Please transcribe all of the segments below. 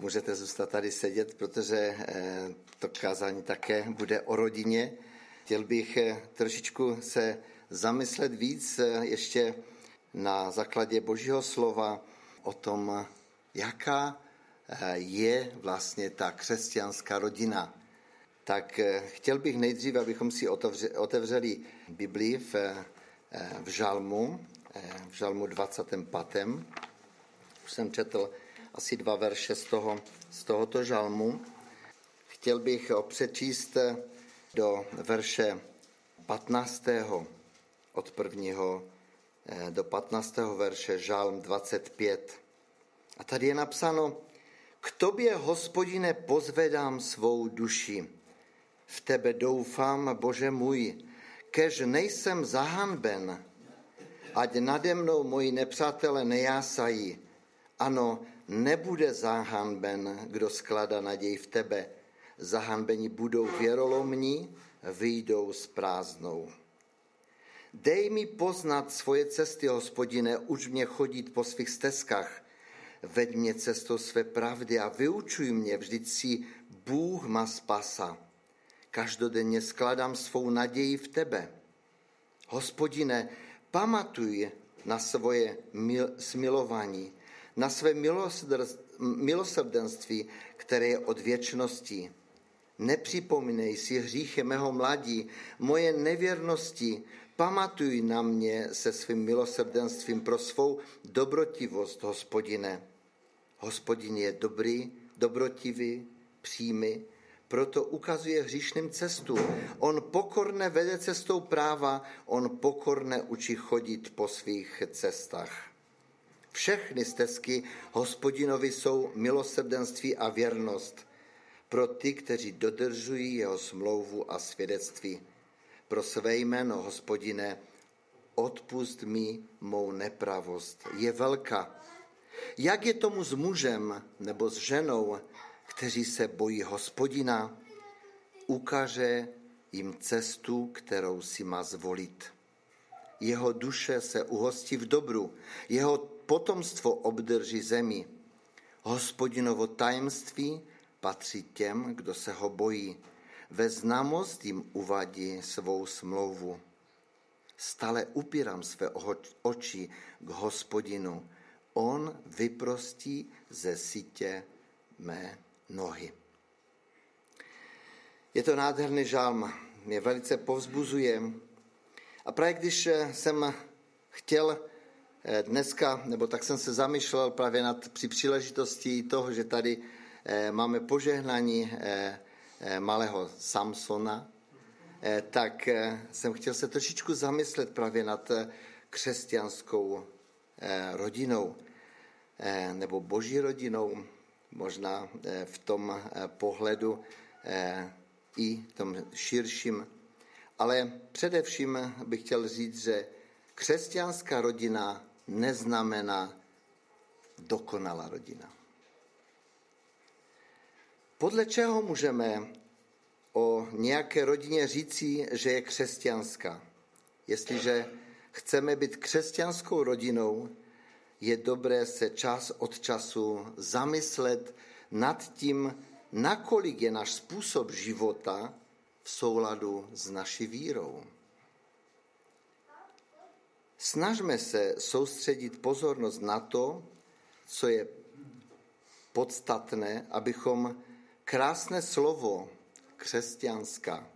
Můžete zůstat tady sedět, protože to kázání také bude o rodině. Chtěl bych trošičku se zamyslet víc ještě na základě Božího slova o tom, jaká je vlastně ta křesťanská rodina. Tak chtěl bych nejdříve, abychom si otevřeli Biblii v, v Žalmu, v Žalmu 25. Už jsem četl asi dva verše z, toho, z tohoto žalmu. Chtěl bych ho přečíst do verše 15. od prvního eh, do 15. verše žalm 25. A tady je napsáno, k tobě, hospodine, pozvedám svou duši. V tebe doufám, Bože můj, kež nejsem zahanben, ať nade mnou moji nepřátelé nejásají. Ano, nebude zahanben, kdo skládá naději v tebe. Zahanbeni budou věrolomní, vyjdou s prázdnou. Dej mi poznat svoje cesty, hospodine, už mě chodit po svých stezkách. Veď mě cestou své pravdy a vyučuj mě, vždyť si Bůh má spasa. Každodenně skladám svou naději v tebe. Hospodine, pamatuj na svoje mil, smilování, na své milosrdenství, které je od věčnosti. Nepřipomínej si hříchy mého mladí, moje nevěrnosti, pamatuj na mě se svým milosrdenstvím pro svou dobrotivost, hospodine. Hospodin je dobrý, dobrotivý, přímý, proto ukazuje hříšným cestu. On pokorne vede cestou práva, on pokorne učí chodit po svých cestách. Všechny stezky hospodinovi jsou milosrdenství a věrnost pro ty, kteří dodržují jeho smlouvu a svědectví. Pro své jméno, hospodine, odpust mi mou nepravost. Je velká. Jak je tomu s mužem nebo s ženou, kteří se bojí hospodina, ukáže jim cestu, kterou si má zvolit. Jeho duše se uhostí v dobru, jeho potomstvo obdrží zemi. Hospodinovo tajemství patří těm, kdo se ho bojí. Ve známost jim uvadí svou smlouvu. Stále upírám své oči k hospodinu. On vyprostí ze sítě mé nohy. Je to nádherný žálm, mě velice povzbuzuje. A právě když jsem chtěl eh, dneska, nebo tak jsem se zamýšlel právě nad, při příležitosti toho, že tady eh, máme požehnání eh, malého Samsona, tak jsem chtěl se trošičku zamyslet právě nad křesťanskou rodinou, nebo boží rodinou, možná eh, v tom eh, pohledu eh, i tom širším. Ale především bych chtěl říct, že křesťanská rodina neznamená dokonalá rodina. Podle čeho můžeme o nějaké rodině říci, že je křesťanská? Jestliže chceme být křesťanskou rodinou, je dobré se čas od času zamyslet nad tím, nakolik je náš způsob života souladu s naší vírou. Snažme se soustředit pozornost na to, co je podstatné, abychom krásné slovo křesťanská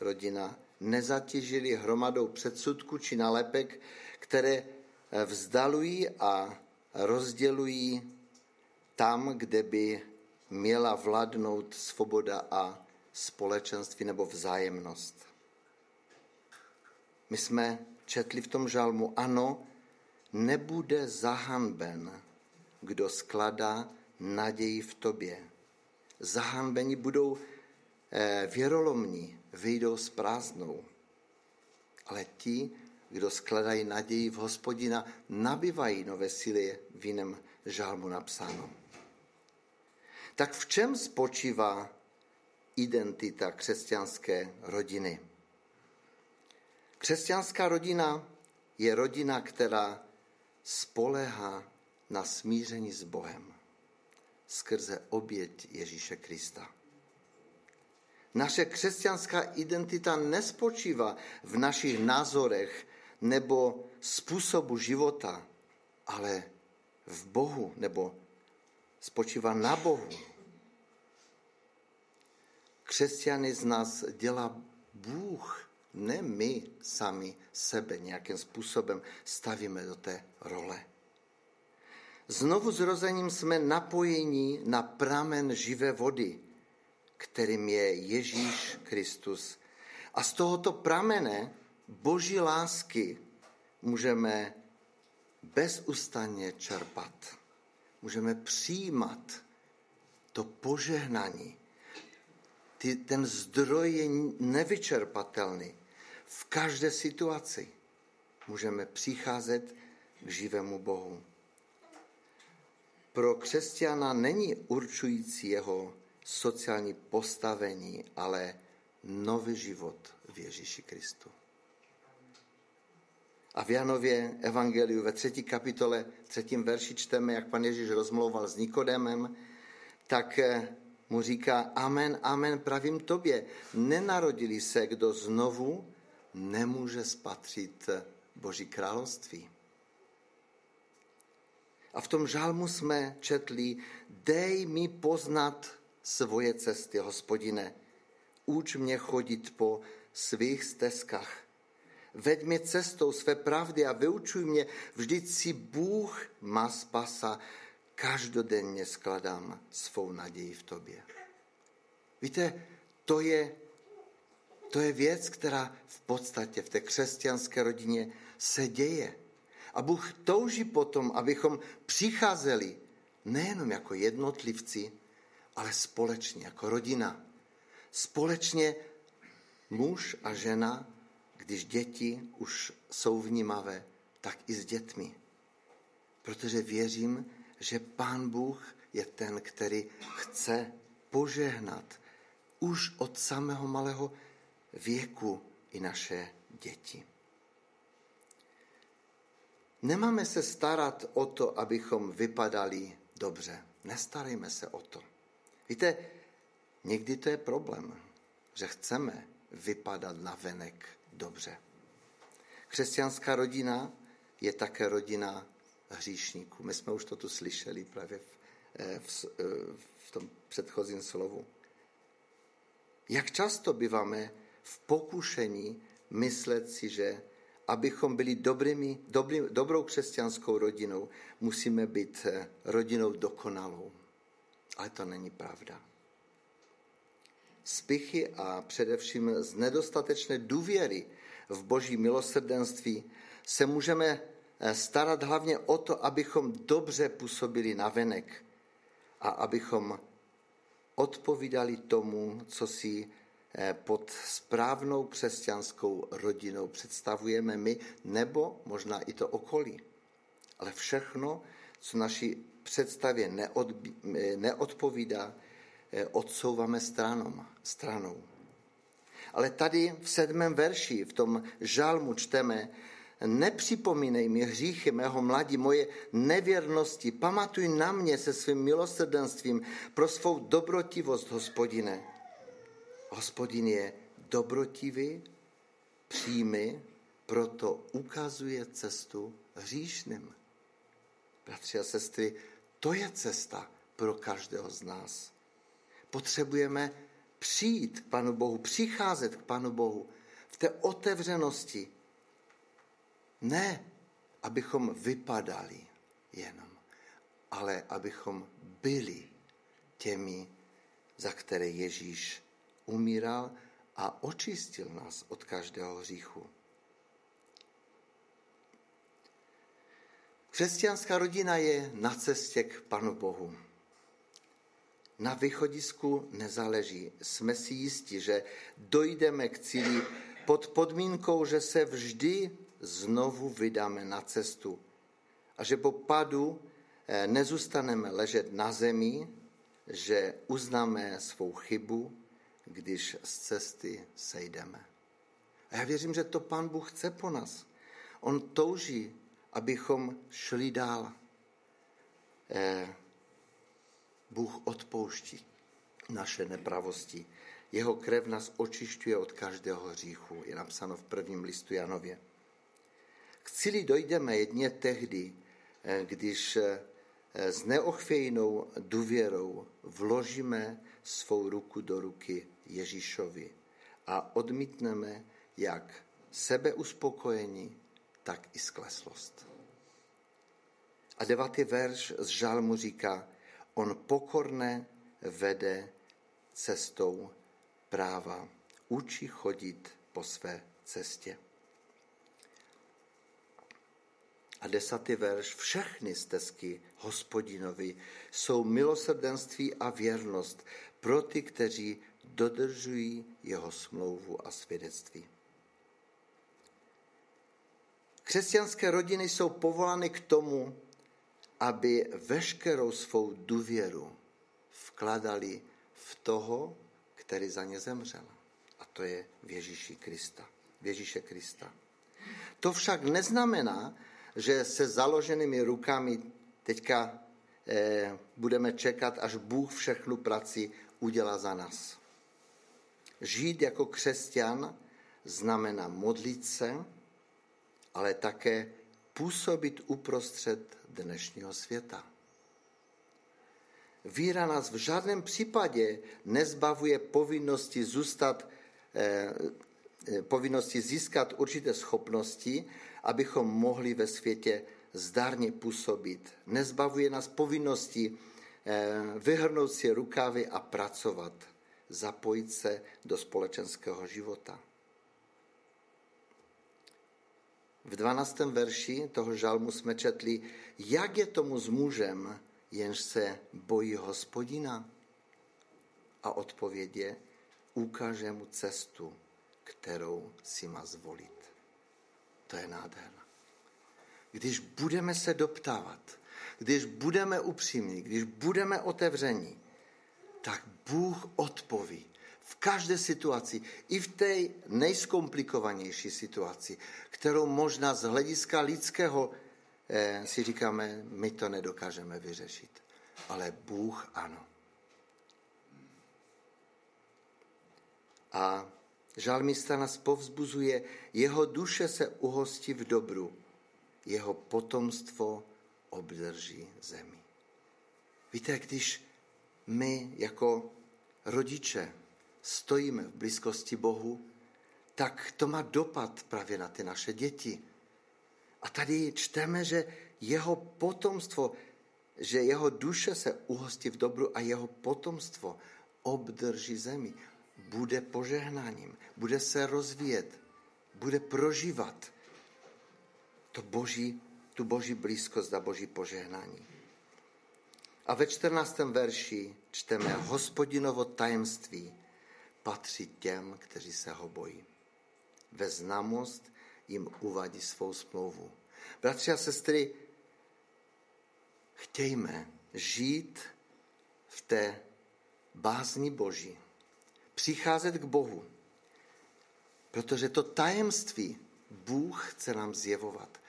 rodina nezatěžili hromadou předsudku či nalepek, které vzdalují a rozdělují tam, kde by měla vládnout svoboda a společenství nebo vzájemnost. My jsme četli v tom žalmu, ano, nebude zahanben, kdo skladá naději v tobě. Zahanbeni budou eh, věrolomní, vyjdou s prázdnou. Ale ti, kdo skladají naději v hospodina, nabývají nové síly v jiném žálmu napsáno. Tak v čem spočívá identita křesťanské rodiny? Křesťanská rodina je rodina, která spolehá na smíření s Bohem. skrze oběť Ježíše Krista. Naše křesťanská identita nespočívá v našich názorech nebo způsobu života, ale v Bohu nebo spočívá na Bohu. Křesťany z nás dělá Bůh, ne my sami sebe nějakým způsobem stavíme do té role. Znovu zrozením jsme napojeni na pramen živé vody, kterým je Ježíš Kristus. A z tohoto pramene boží lásky můžeme bezustanně čerpat. Můžeme přijímat to požehnání. Ty, ten zdroj je nevyčerpatelný. V každé situaci můžeme přicházet k živému Bohu. Pro křesťana není určující jeho sociální postavení, ale nový život v Ježíši Kristu. A v Janově Evangeliu ve třetí kapitole, třetím verši čteme, jak pan Ježíš rozmlouval s Nikodemem, tak eh, mu říká, amen, amen, pravím tobě, nenarodili se, kdo znovu nemůže spatřit Boží království. A v tom žálmu jsme četli, dej mi poznat svoje cesty, hospodine. Uč mě chodit po svých stezkách. Veď mě cestou své pravdy a vyučuj mě, vždyť si Bůh má spasa, každodenně skladám svou naději v tobě. Víte, to je, to je věc, která v podstatě v té křesťanské rodině se děje. A Bůh touží potom, abychom přicházeli nejenom jako jednotlivci, ale společně, jako rodina. Společně muž a žena, když děti už jsou vnímavé, tak i s dětmi. Protože věřím, že Pán Bůh je ten, který chce požehnat už od samého malého věku i naše děti. Nemáme se starat o to, abychom vypadali dobře. Nestarejme se o to. Víte, někdy to je problém, že chceme vypadat na venek dobře. Křesťanská rodina je také rodina hříšníků. My jsme už to tu slyšeli právě v, eh, v, eh, v tom předchozím slovu. Jak často býváme v pokušení myslet si, že abychom byli dobrými, dobrý, dobrou křesťanskou rodinou, musíme být eh, rodinou dokonalou. Ale to není pravda. Spichy a především z nedostatečné důvěry v boží milosrdenství se můžeme starat hlavně o to, abychom dobře působili na venek a abychom odpovídali tomu, co si eh, pod správnou křesťanskou rodinou představujeme my, nebo možná i to okolí. Ale všechno, co naší představě neodpovídá, eh, odsouváme stranou. stranou. Ale tady v sedmém verši, v tom žalmu čteme, nepřipomínej mi hříchy mého mladí, moje nevěrnosti, pamatuj na mě se svým milosrdenstvím pro svou dobrotivost, hospodine. Hospodin je dobrotivý, příjmy, proto ukazuje cestu hříšným. Bratři a sestry, to je cesta pro každého z nás. Potřebujeme přijít k Panu Bohu, přicházet k Panu Bohu v té otevřenosti. Ne, abychom vypadali jenom, ale abychom byli těmi, za které Ježíš umíral a očistil nás od každého hříchu. Křesťanská rodina je na cestě k Panu Bohu. Na východisku nezáleží. Jsme si jistí, že dojdeme k cíli pod podmínkou, že se vždy znovu vydáme na cestu a že po padu eh, nezůstaneme ležet na zemi, že uznáme svou chybu, když z cesty sejdeme. A já věřím, že to Pán Bůh chce po nás. On touží, abychom šli dál. Eh, Bůh odpouští naše nepravosti. Jeho krev nás očišťuje od každého hříchu. Je napsáno v prvním listu Janově. K cíli dojdeme jedně tehdy, eh, když eh, s neochvějnou důvěrou vložíme svou ruku do ruky Ježíšovi a odmítneme jak sebeuspokojení, tak i skleslost. A devátý verš z žalmu říká, on pokorné vede cestou práva, učí chodit po své cestě. A desátý verš, všechny stezky hospodinovi jsou milosrdenství a věrnost pro ty, kteří dodržují jeho smlouvu a svědectví. Křesťanské rodiny jsou povolány k tomu, aby veškerou svou důvěru vkladali v toho, který za ně zemřel. A to je v Ježíši Krista. V Ježíše Krista. To však neznamená, že se založenými rukami teďka eh, budeme čekat, až Bůh všechnu práci udělá za nás. Žít jako křesťan znamená modlit se, ale také působit uprostřed dnešního světa. Víra nás v žádném případě nezbavuje povinnosti zůstat, eh, eh, povinnosti získat určité schopnosti, abychom mohli ve světě zdárně působit. Nezbavuje nás povinnosti eh, vyhrnout si rukávy a pracovat, zapojit se do společenského života. V 12. verši toho žalmu jsme četli, jak je tomu s mužem, jenž se bojí hospodina. A odpověď je, ukáže mu cestu, kterou si má zvolit. To je nádherná. Když budeme se doptávat, když budeme upřímní, když budeme otevření, tak Bůh odpoví v každé situaci, i v té nejskomplikovanější situaci, kterou možná z hlediska lidského eh, si říkáme, my to nedokážeme vyřešit. Ale Bůh ano. A žalmista nás povzbuzuje, jeho duše se uhostí v dobru, jeho potomstvo obdrží zemi. Víte, když my jako rodiče stojíme v blízkosti Bohu, tak to má dopad právě na ty naše děti. A tady čteme, že jeho potomstvo, že jeho duše se uhostí v dobru a jeho potomstvo obdrží zemi. Bude požehnáním, bude se rozvíjet, bude prožívat to boží, tu boží blízkost a boží požehnání. A ve 14. verši čteme hospodinovo tajemství patří těm, kteří se ho bojí. Ve známost jim uvádí svou smlouvu. Bratři a sestry, chtějme žít v té bázni Boží, přicházet k Bohu, protože to tajemství Bůh chce nám zjevovat.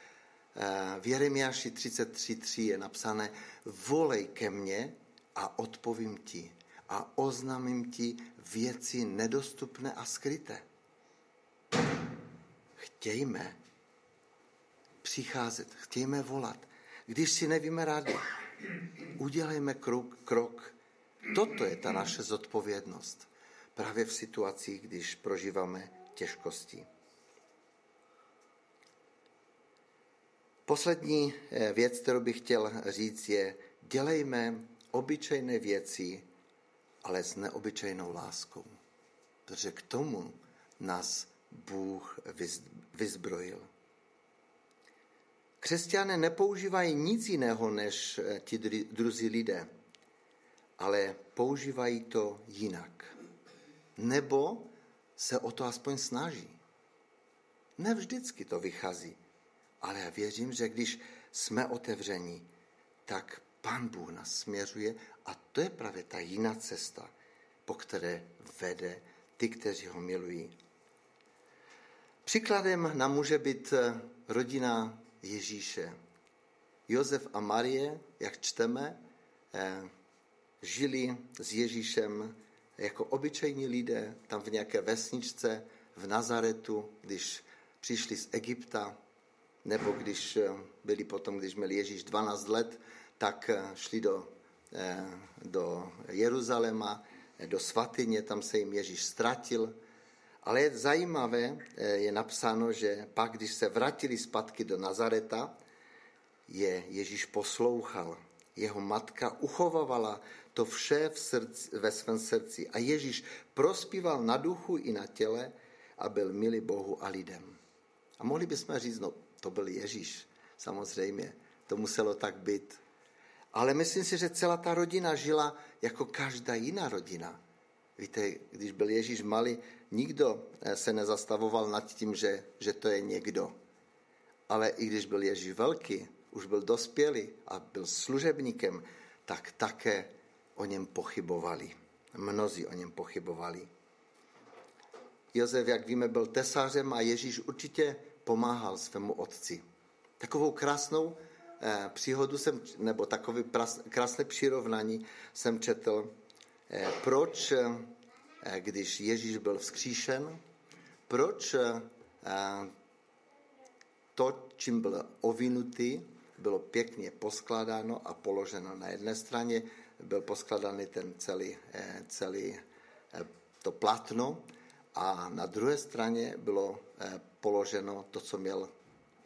Eh, v Jeremiáši 33.3 je napsané, volej ke mně a odpovím ti a oznámím ti věci nedostupné a skryté. Chtějme přicházet, chtějme volat. Když si nevíme rady, udělejme krok, krok. Toto je ta naše zodpovědnost. Právě v situacích, když prožíváme těžkosti. Poslední eh, věc, kterou bych chtěl říct, je, dělejme obyčejné věci, ale s neobyčejnou láskou. Protože k tomu nás Bůh vyzbrojil. Křesťané nepoužívají nic jiného než eh, ti druzí lidé, ale používají to jinak. Nebo se o to aspoň snaží. Ne vždycky to vychází, ale já věřím, že když jsme otevření, tak Pán Bůh nás směřuje a to je právě ta jiná cesta, po které vede ty, kteří ho milují. Příkladem nám může být eh, rodina Ježíše. Josef a Marie, jak čteme, eh, žili s Ježíšem jako obyčejní lidé tam v nějaké vesničce v Nazaretu, když přišli z Egypta, nebo když eh, byli potom, když měl Ježíš 12 let, tak eh, šli do, eh, do Jeruzaléma, do svatyně, tam se jim Ježíš ztratil. Ale je zajímavé, je napsáno, že pak, když se vrátili zpátky do Nazareta, je Ježíš poslouchal. Jeho matka uchovávala to vše v srdci, ve svém srdci. A Ježíš prospíval na duchu i na těle a byl milý Bohu a lidem. A mohli bychom říct, no to byl Ježíš, samozřejmě, to muselo tak být. Ale myslím si, že celá ta rodina žila jako každá jiná rodina. Víte, když byl Ježíš malý, nikdo eh, se nezastavoval nad tím, že, že to je někdo. Ale i když byl Ježíš velký, už byl dospělý a byl služebníkem, tak také o něm pochybovali. Mnozí o něm pochybovali. Josef, jak víme, byl tesařem a Ježíš určitě pomáhal svému otci. Takovou krásnou eh, příhodu jsem, nebo takové krásné přirovnání jsem četl, eh, proč, eh, když Ježíš byl vzkříšen, proč eh, to, čím byl ovinutý, bylo pěkně poskládáno a položeno. Na jedné straně byl poskladaný ten celý, eh, celý eh, to platno a na druhé straně bylo eh, položeno to, co měl,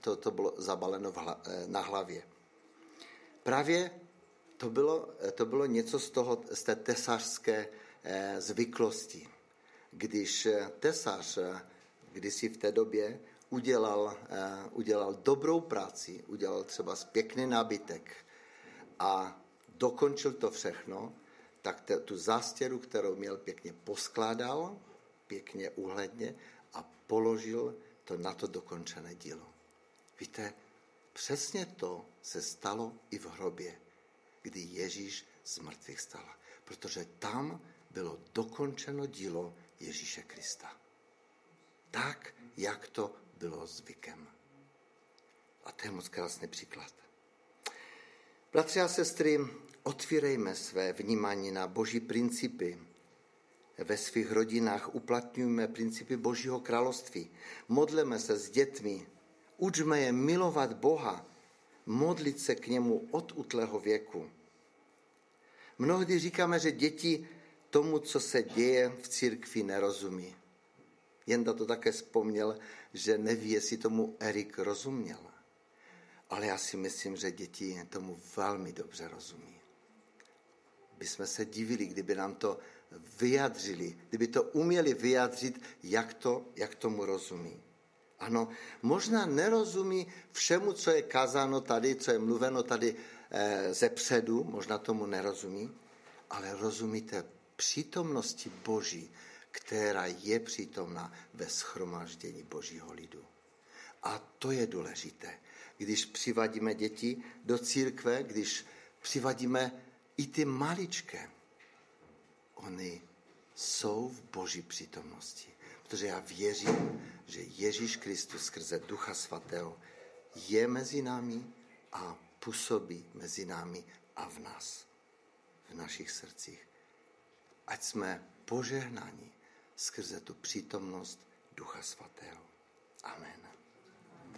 to, to bylo zabaleno hla, na hlavě. Právě to bylo, to bylo něco z, toho, z té tesařské zvyklosti. Když tesař kdysi v té době udělal, udělal dobrou práci, udělal třeba pěkný nábytek a dokončil to všechno, tak te, tu zástěru, kterou měl, pěkně poskládal, pěkně uhledně a položil to na to dokončené dílo. Víte, přesně to se stalo i v hrobě, kdy Ježíš z mrtvých stal. Protože tam bylo dokončeno dílo Ježíše Krista. Tak, jak to bylo zvykem. A to je moc krásný příklad. Bratři a sestry, otvírejme své vnímání na boží principy. Ve svých rodinách uplatňujeme principy božího království. Modleme se s dětmi, učme je milovat Boha, modlit se k němu od utlého věku. Mnohdy říkáme, že děti tomu, co se děje v církvi, nerozumí. Jen to také vzpomněl, že neví, jestli tomu Erik rozuměl. Ale já si myslím, že děti tomu velmi dobře rozumí. By jsme se divili, kdyby nám to vyjadřili, kdyby to uměli vyjadřit, jak, to, jak tomu rozumí. Ano, možná nerozumí všemu, co je kázáno tady, co je mluveno tady e, ze předu, možná tomu nerozumí, ale rozumíte přítomnosti Boží, která je přítomna ve schromáždění Božího lidu. A to je důležité když přivadíme děti do církve, když přivadíme i ty maličké. Oni jsou v boží přítomnosti. Protože já věřím, že Ježíš Kristus skrze Ducha Svatého je mezi námi a působí mezi námi a v nás, v našich srdcích. Ať jsme požehnáni skrze tu přítomnost Ducha Svatého. Amen.